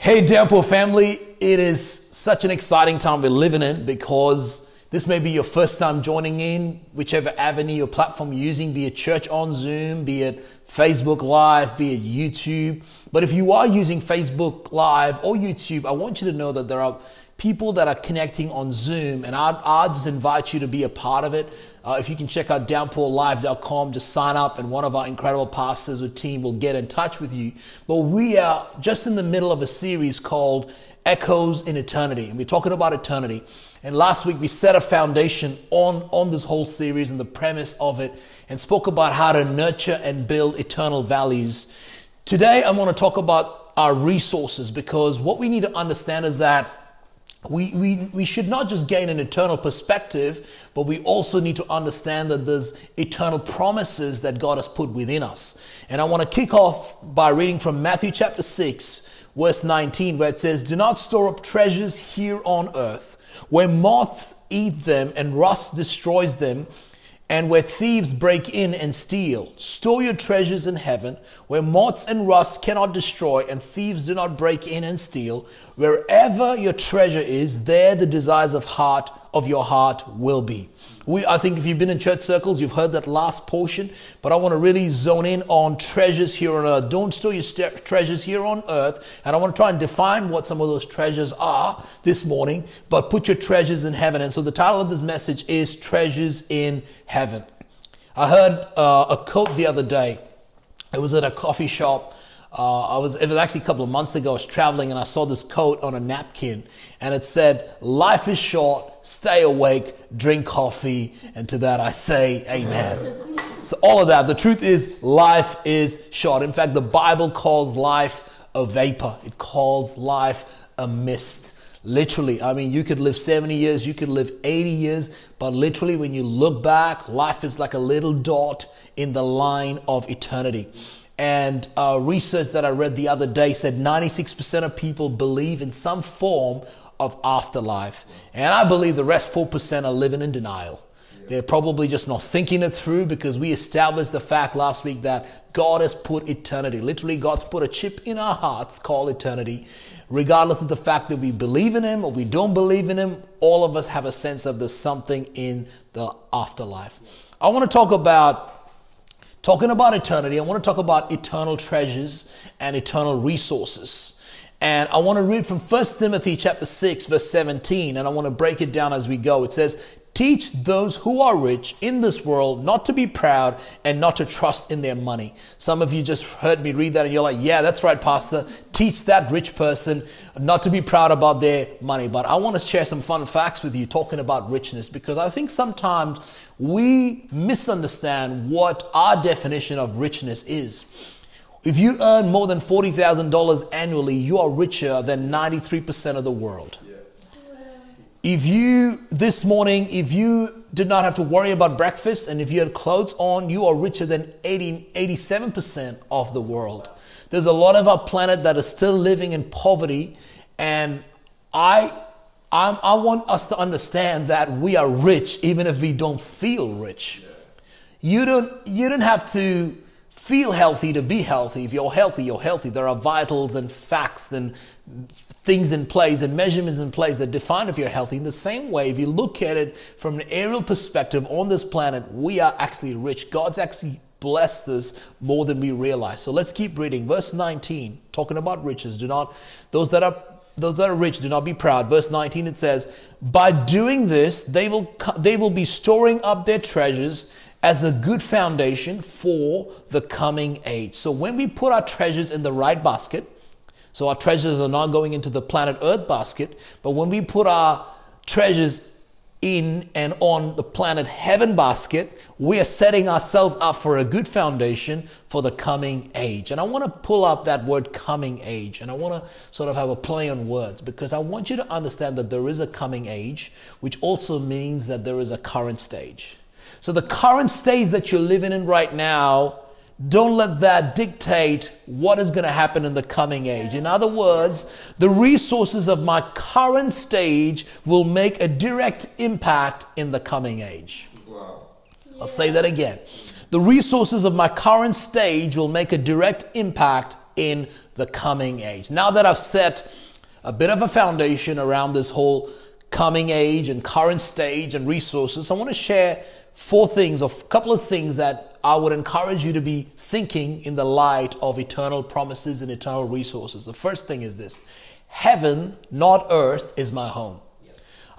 Hey, Downpour family, it is such an exciting time we're living in because this may be your first time joining in, whichever avenue or platform you're using, be it church on Zoom, be it Facebook Live, be it YouTube. But if you are using Facebook Live or YouTube, I want you to know that there are people that are connecting on Zoom, and I'd, I'd just invite you to be a part of it. Uh, if you can check out downpourlive.com, just sign up, and one of our incredible pastors or team will get in touch with you. But we are just in the middle of a series called Echoes in Eternity, and we're talking about eternity. And last week we set a foundation on, on this whole series and the premise of it, and spoke about how to nurture and build eternal values. Today I want to talk about our resources because what we need to understand is that we, we, we should not just gain an eternal perspective, but we also need to understand that there's eternal promises that God has put within us. And I want to kick off by reading from Matthew chapter 6, verse 19, where it says, Do not store up treasures here on earth, where moths eat them and rust destroys them and where thieves break in and steal. Store your treasures in heaven, where moths and rust cannot destroy, and thieves do not break in and steal. Wherever your treasure is, there the desires of heart of your heart will be. We, I think if you've been in church circles, you've heard that last portion, but I want to really zone in on treasures here on earth. Don't store your st- treasures here on earth. And I want to try and define what some of those treasures are this morning, but put your treasures in heaven. And so the title of this message is Treasures in Heaven. I heard uh, a quote the other day. It was at a coffee shop uh, I was, it was actually a couple of months ago, I was traveling and I saw this coat on a napkin and it said, life is short, stay awake, drink coffee. And to that I say, amen. so all of that, the truth is life is short. In fact, the Bible calls life a vapor. It calls life a mist. Literally, I mean, you could live 70 years, you could live 80 years, but literally, when you look back, life is like a little dot in the line of eternity. And uh, research that I read the other day said 96% of people believe in some form of afterlife. And I believe the rest 4% are living in denial. They're probably just not thinking it through because we established the fact last week that God has put eternity. Literally, God's put a chip in our hearts called eternity. Regardless of the fact that we believe in Him or we don't believe in Him, all of us have a sense of there's something in the afterlife. I want to talk about Talking about eternity, I want to talk about eternal treasures and eternal resources. And I want to read from 1 Timothy chapter 6 verse 17 and I want to break it down as we go. It says, Teach those who are rich in this world not to be proud and not to trust in their money. Some of you just heard me read that and you're like, yeah, that's right, Pastor. Teach that rich person not to be proud about their money. But I want to share some fun facts with you talking about richness because I think sometimes we misunderstand what our definition of richness is. If you earn more than $40,000 annually, you are richer than 93% of the world. If you, this morning, if you did not have to worry about breakfast and if you had clothes on, you are richer than 80, 87% of the world. There's a lot of our planet that is still living in poverty. And I, I, I want us to understand that we are rich even if we don't feel rich. You don't, you don't have to feel healthy to be healthy. If you're healthy, you're healthy. There are vitals and facts and things in place and measurements in place that define if you're healthy. In the same way, if you look at it from an aerial perspective on this planet, we are actually rich. God's actually blessed us more than we realize. So let's keep reading. Verse 19, talking about riches. Do not, those that are those that are rich do not be proud. Verse 19 it says, by doing this, they will, they will be storing up their treasures as a good foundation for the coming age. So when we put our treasures in the right basket, so our treasures are not going into the planet Earth basket, but when we put our treasures in and on the planet heaven basket, we are setting ourselves up for a good foundation for the coming age. And I want to pull up that word coming age and I want to sort of have a play on words because I want you to understand that there is a coming age, which also means that there is a current stage. So the current stage that you're living in right now don't let that dictate what is going to happen in the coming age. In other words, the resources of my current stage will make a direct impact in the coming age. Wow. I'll say that again. The resources of my current stage will make a direct impact in the coming age. Now that I've set a bit of a foundation around this whole coming age and current stage and resources, I want to share four things, or a couple of things that I would encourage you to be thinking in the light of eternal promises and eternal resources. The first thing is this Heaven, not earth, is my home.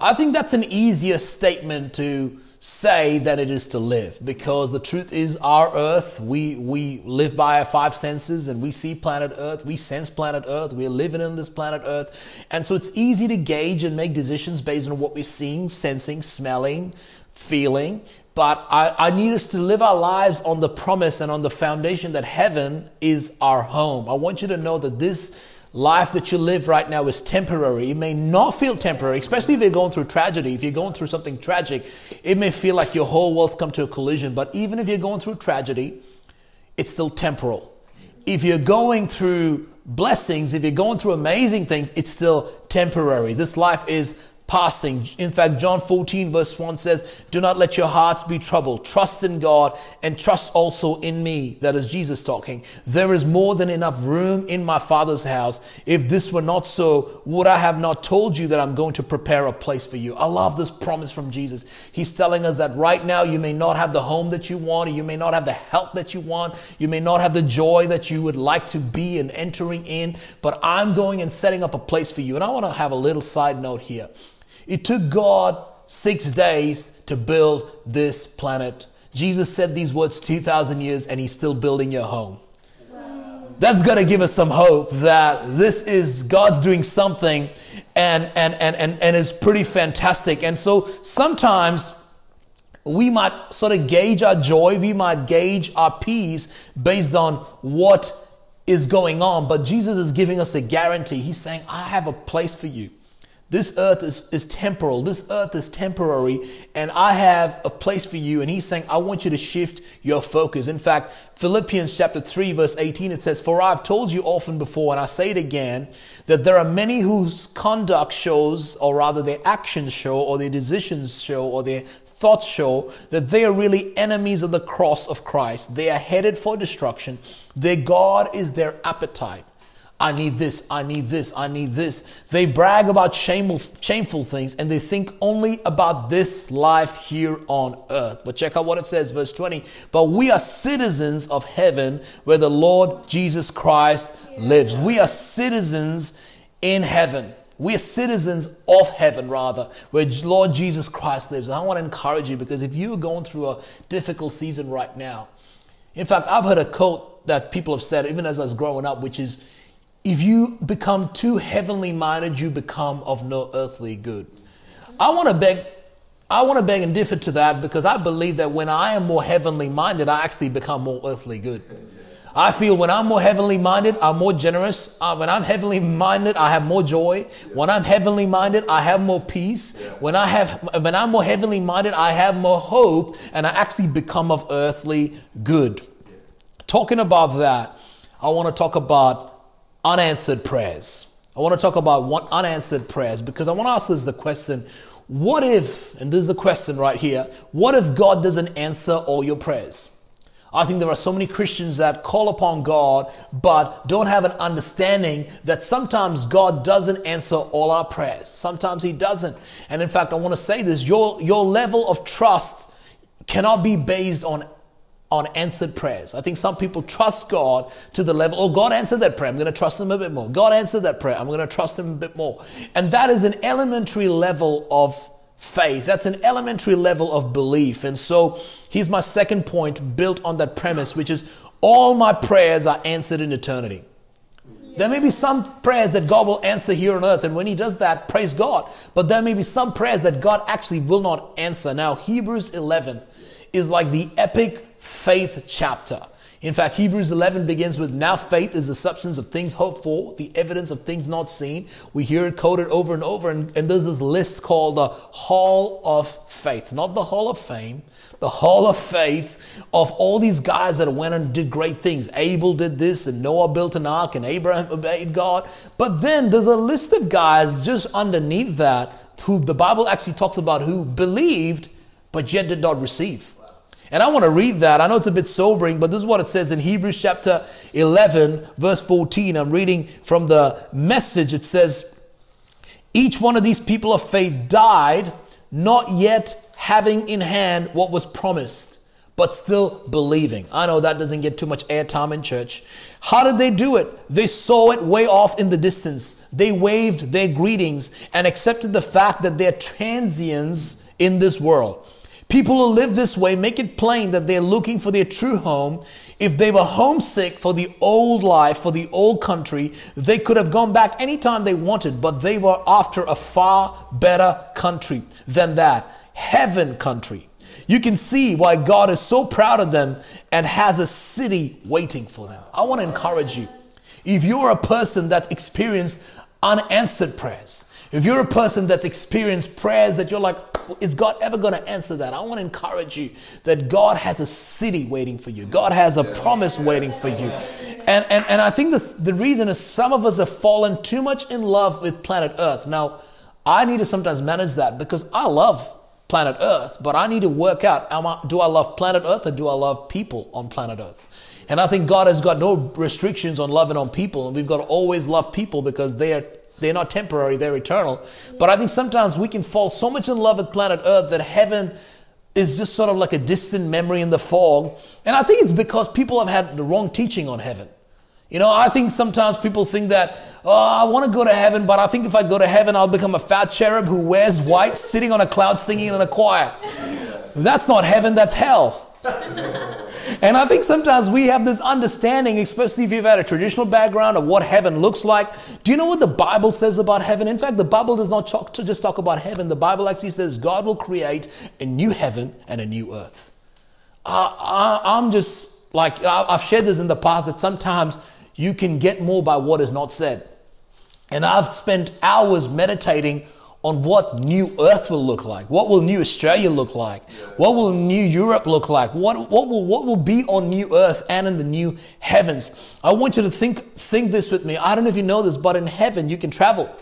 I think that's an easier statement to say than it is to live because the truth is our earth we we live by our five senses and we see planet earth we sense planet earth we're living in this planet earth and so it's easy to gauge and make decisions based on what we're seeing sensing smelling feeling but I, I need us to live our lives on the promise and on the foundation that heaven is our home i want you to know that this life that you live right now is temporary. It may not feel temporary, especially if you're going through tragedy. If you're going through something tragic, it may feel like your whole world's come to a collision. But even if you're going through tragedy, it's still temporal. If you're going through blessings, if you're going through amazing things, it's still temporary. This life is passing. In fact, John 14, verse 1 says, Do not let your hearts be troubled. Trust in God and trust also in me. That is Jesus talking. There is more than enough room in my Father's house. If this were not so, would I have not told you that I'm going to prepare a place for you? I love this promise from Jesus. He's telling us that right now you may not have the home that you want, or you may not have the health that you want, you may not have the joy that you would like to be and entering in, but I'm going and setting up a place for you. And I want to have a little side note here. It took God six days to build this planet. Jesus said these words 2,000 years and he's still building your home. That's got to give us some hope that this is God's doing something and, and, and, and, and is pretty fantastic. And so sometimes we might sort of gauge our joy, we might gauge our peace based on what is going on. But Jesus is giving us a guarantee. He's saying, I have a place for you. This earth is, is temporal. This earth is temporary. And I have a place for you. And he's saying, I want you to shift your focus. In fact, Philippians chapter 3, verse 18, it says, For I've told you often before, and I say it again, that there are many whose conduct shows, or rather their actions show, or their decisions show, or their thoughts show that they are really enemies of the cross of Christ. They are headed for destruction. Their God is their appetite. I need this, I need this, I need this. They brag about shameful, shameful things and they think only about this life here on earth. But check out what it says, verse 20. But we are citizens of heaven where the Lord Jesus Christ lives. We are citizens in heaven. We are citizens of heaven, rather, where Lord Jesus Christ lives. And I want to encourage you because if you are going through a difficult season right now, in fact, I've heard a quote that people have said, even as I was growing up, which is, if you become too heavenly minded, you become of no earthly good. I want to beg, I want to beg and differ to that because I believe that when I am more heavenly minded, I actually become more earthly good. I feel when I'm more heavenly minded, I'm more generous. Uh, when I'm heavenly minded, I have more joy. When I'm heavenly minded, I have more peace. When I have, when I'm more heavenly minded, I have more hope, and I actually become of earthly good. Talking about that, I want to talk about unanswered prayers. I want to talk about unanswered prayers because I want to ask us the question what if, and this is the question right here, what if God doesn't answer all your prayers? I think there are so many Christians that call upon God but don't have an understanding that sometimes God doesn't answer all our prayers. Sometimes He doesn't. And in fact, I want to say this your, your level of trust cannot be based on on answered prayers. I think some people trust God to the level, oh, God answered that prayer. I'm going to trust Him a bit more. God answered that prayer. I'm going to trust Him a bit more. And that is an elementary level of faith. That's an elementary level of belief. And so here's my second point built on that premise, which is all my prayers are answered in eternity. There may be some prayers that God will answer here on earth, and when He does that, praise God. But there may be some prayers that God actually will not answer. Now, Hebrews 11 is like the epic faith chapter. In fact, Hebrews 11 begins with now faith is the substance of things hoped for, the evidence of things not seen. We hear it quoted over and over, and, and there's this list called the Hall of Faith, not the Hall of Fame, the Hall of Faith of all these guys that went and did great things. Abel did this, and Noah built an ark, and Abraham obeyed God. But then there's a list of guys just underneath that who the Bible actually talks about who believed but yet did not receive. And I want to read that. I know it's a bit sobering, but this is what it says in Hebrews chapter 11, verse 14. I'm reading from the message. It says, Each one of these people of faith died, not yet having in hand what was promised but still believing. I know that doesn't get too much airtime in church. How did they do it? They saw it way off in the distance. They waved their greetings and accepted the fact that they're transients in this world. People who live this way make it plain that they're looking for their true home. If they were homesick for the old life, for the old country, they could have gone back anytime they wanted, but they were after a far better country than that. Heaven country. You can see why God is so proud of them and has a city waiting for them. I want to encourage you. If you're a person that's experienced unanswered prayers, if you're a person that's experienced prayers that you're like, is God ever going to answer that? I want to encourage you that God has a city waiting for you. God has a promise waiting for you. And, and, and I think this, the reason is some of us have fallen too much in love with planet Earth. Now, I need to sometimes manage that because I love planet Earth, but I need to work out I, do I love planet Earth or do I love people on planet Earth? And I think God has got no restrictions on loving on people, and we've got to always love people because they are they're not temporary, they're eternal. But I think sometimes we can fall so much in love with planet Earth that heaven is just sort of like a distant memory in the fog. And I think it's because people have had the wrong teaching on heaven. You know, I think sometimes people think that, oh, I want to go to heaven, but I think if I go to heaven, I'll become a fat cherub who wears white, sitting on a cloud singing in a choir. That's not heaven, that's hell. And I think sometimes we have this understanding, especially if you've had a traditional background of what heaven looks like. Do you know what the Bible says about heaven? In fact, the Bible does not talk to just talk about heaven. The Bible actually says God will create a new heaven and a new earth. I, am just like, I've shared this in the past that sometimes you can get more by what is not said. And I've spent hours meditating on what new earth will look like. What will new Australia look like? What will new Europe look like? What, what, will, what will be on new earth and in the new heavens? I want you to think, think this with me. I don't know if you know this, but in heaven you can travel.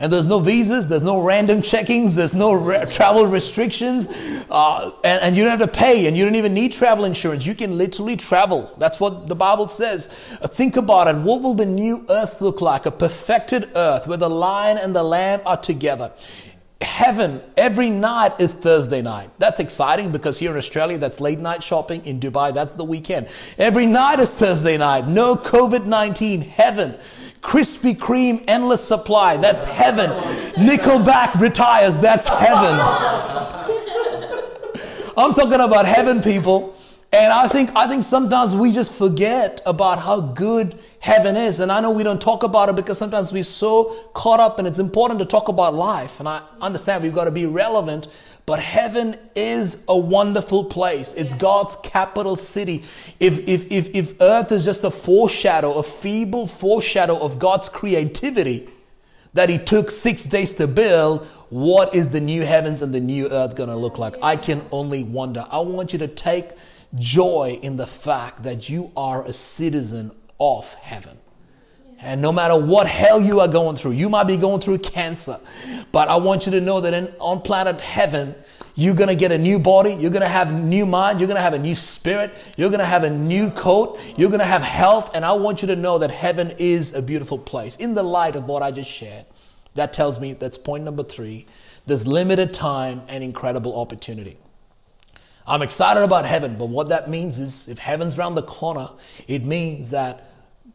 And there's no visas, there's no random checkings, there's no re- travel restrictions, uh, and, and, you don't have to pay, and you don't even need travel insurance. You can literally travel. That's what the Bible says. Uh, think about it. What will the new earth look like? A perfected earth where the lion and the lamb are together. Heaven every night is Thursday night. That's exciting because here in Australia, that's late night shopping. In Dubai, that's the weekend. Every night is Thursday night. No COVID 19. Heaven. Krispy Kreme, endless supply. That's heaven. Nickelback retires. That's heaven. I'm talking about heaven, people. And I think, I think sometimes we just forget about how good heaven is. And I know we don't talk about it because sometimes we're so caught up and it's important to talk about life. And I understand we've got to be relevant but heaven is a wonderful place. It's God's capital city. If, if, if, if earth is just a foreshadow, a feeble foreshadow of God's creativity that He took six days to build, what is the new heavens and the new earth going to look like? I can only wonder. I want you to take joy in the fact that you are a citizen of heaven. And no matter what hell you are going through, you might be going through cancer, but I want you to know that in, on planet heaven, you're going to get a new body. You're going to have new mind. You're going to have a new spirit. You're going to have a new coat. You're going to have health. And I want you to know that heaven is a beautiful place. In the light of what I just shared, that tells me that's point number three. There's limited time and incredible opportunity. I'm excited about heaven, but what that means is if heaven's around the corner, it means that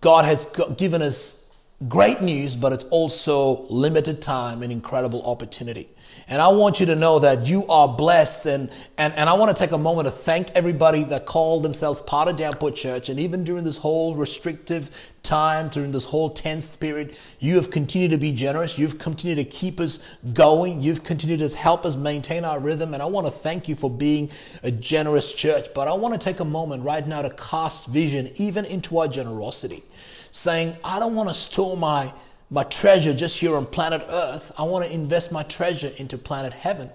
God has given us great news, but it's also limited time and incredible opportunity. And I want you to know that you are blessed. And, and, and I want to take a moment to thank everybody that called themselves part of Downpour Church. And even during this whole restrictive time, during this whole tense period, you have continued to be generous. You've continued to keep us going. You've continued to help us maintain our rhythm. And I want to thank you for being a generous church. But I want to take a moment right now to cast vision even into our generosity, saying, I don't want to store my my treasure just here on planet Earth. I want to invest my treasure into planet heaven.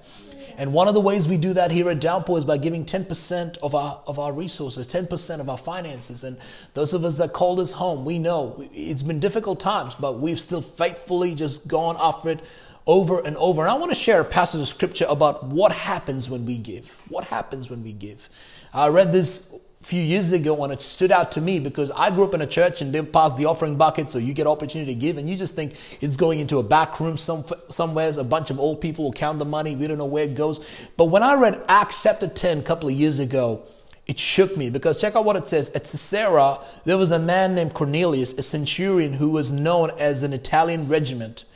And one of the ways we do that here at Downpour is by giving 10% of our, of our resources, 10% of our finances. And those of us that called us home, we know it's been difficult times, but we've still faithfully just gone after it over and over. And I want to share a passage of scripture about what happens when we give. What happens when we give? I read this few years ago and it stood out to me because I grew up in a church and they pass the offering bucket so you get opportunity to give and you just think it's going into a back room some, somewhere a bunch of old people will count the money we don't know where it goes but when I read Acts chapter 10 a couple of years ago it shook me because check out what it says at Caesarea there was a man named Cornelius a centurion who was known as an Italian regiment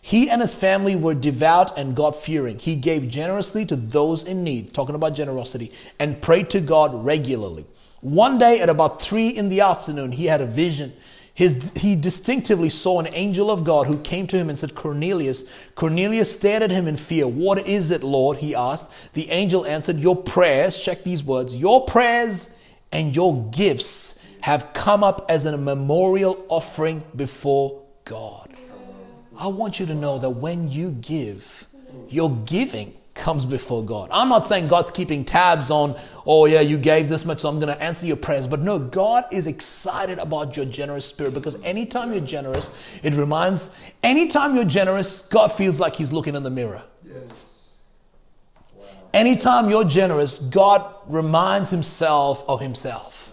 he and his family were devout and God fearing. He gave generously to those in need, talking about generosity, and prayed to God regularly. One day at about three in the afternoon, he had a vision. His, he distinctively saw an angel of God who came to him and said, Cornelius. Cornelius stared at him in fear. What is it, Lord? He asked. The angel answered, Your prayers, check these words, your prayers and your gifts have come up as a memorial offering before God. I want you to know that when you give, your giving comes before God. I'm not saying God's keeping tabs on, oh yeah, you gave this much, so I'm going to answer your prayers. But no, God is excited about your generous spirit because anytime you're generous, it reminds, anytime you're generous, God feels like He's looking in the mirror. Yes. Wow. Anytime you're generous, God reminds Himself of Himself.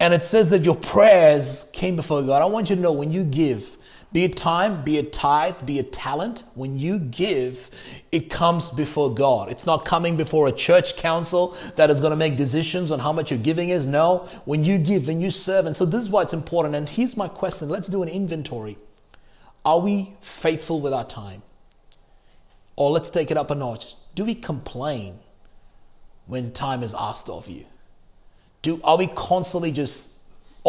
And it says that your prayers came before God. I want you to know when you give, be it time, be it tithe, be it talent, when you give, it comes before God. It's not coming before a church council that is going to make decisions on how much your giving is. No, when you give and you serve. And so this is why it's important. And here's my question let's do an inventory. Are we faithful with our time? Or let's take it up a notch. Do we complain when time is asked of you? Do, are we constantly just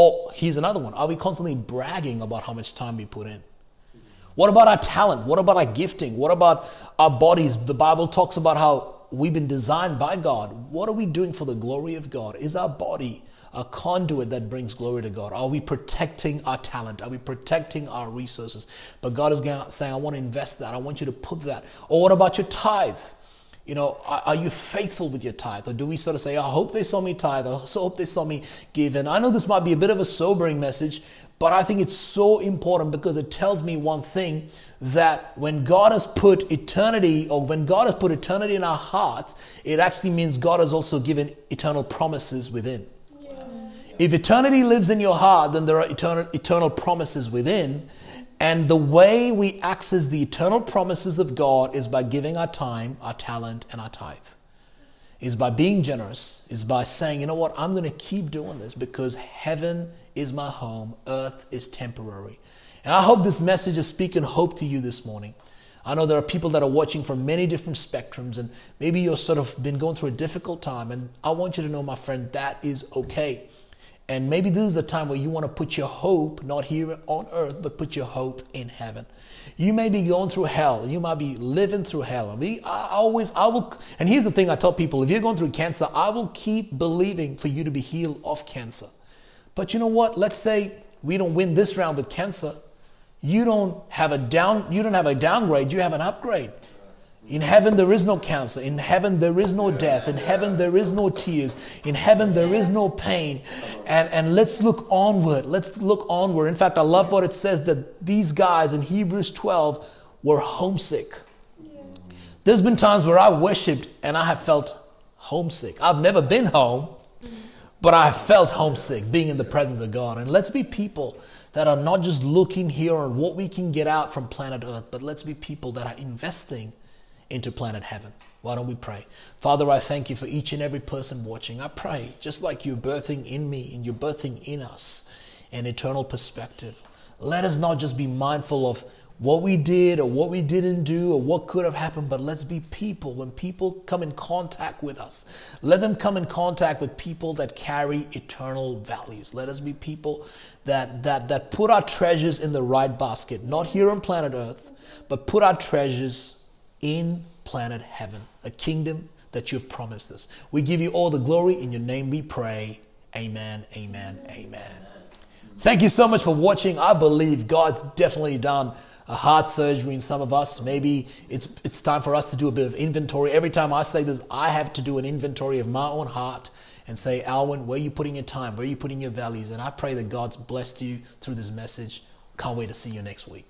Oh, here's another one. Are we constantly bragging about how much time we put in? What about our talent? What about our gifting? What about our bodies? The Bible talks about how we've been designed by God. What are we doing for the glory of God? Is our body a conduit that brings glory to God? Are we protecting our talent? Are we protecting our resources? But God is saying, I want to invest that. I want you to put that. Or what about your tithe? You know, are, are, you faithful with your tithe? Or do we sort of say, I hope they saw me tithe, or I hope they saw me give? And I know this might be a bit of a sobering message, but I think it's so important because it tells me one thing that when God has put eternity, or when God has put eternity in our hearts, it actually means God has also given eternal promises within. Yeah. If eternity lives in your heart, then there are eternal, eternal promises within. And the way we access the eternal promises of God is by giving our time, our talent, and our tithe. Is by being generous, is by saying, you know what, I'm going to keep doing this because heaven is my home, earth is temporary. And I hope this message is speaking hope to you this morning. I know there are people that are watching from many different spectrums, and maybe you're sort of been going through a difficult time. And I want you to know, my friend, that is okay. And maybe this is a time where you want to put your hope not here on earth, but put your hope in heaven. You may be going through hell. You might be living through hell. I always, I will, and here's the thing I tell people if you're going through cancer, I will keep believing for you to be healed of cancer. But you know what? Let's say we don't win this round with cancer. You don't have a down, you don't have a downgrade, you have an upgrade. In heaven, there is no cancer. In heaven, there is no death. In heaven, there is no tears. In heaven, there is no pain. And, and let's look onward. Let's look onward. In fact, I love what it says that these guys in Hebrews 12 were homesick. There's been times where I worshiped and I have felt homesick. I've never been home, but I felt homesick being in the presence of God. And let's be people that are not just looking here on what we can get out from planet Earth, but let's be people that are investing into planet heaven. Why don't we pray? Father, I thank you for each and every person watching. I pray, just like you're birthing in me and you're birthing in us an eternal perspective. Let us not just be mindful of what we did or what we didn't do or what could have happened, but let's be people. When people come in contact with us, let them come in contact with people that carry eternal values. Let us be people that, that, that put our treasures in the right basket, not here on planet Earth, but put our treasures in planet heaven, a kingdom that you've promised us. We give you all the glory. In your name we pray. Amen, amen, amen. Thank you so much for watching. I believe God's definitely done a heart surgery in some of us. Maybe it's it's time for us to do a bit of inventory. Every time I say this, I have to do an inventory of my own heart and say, Alwyn, where are you putting your time? Where are you putting your values? And I pray that God's blessed you through this message. Can't wait to see you next week.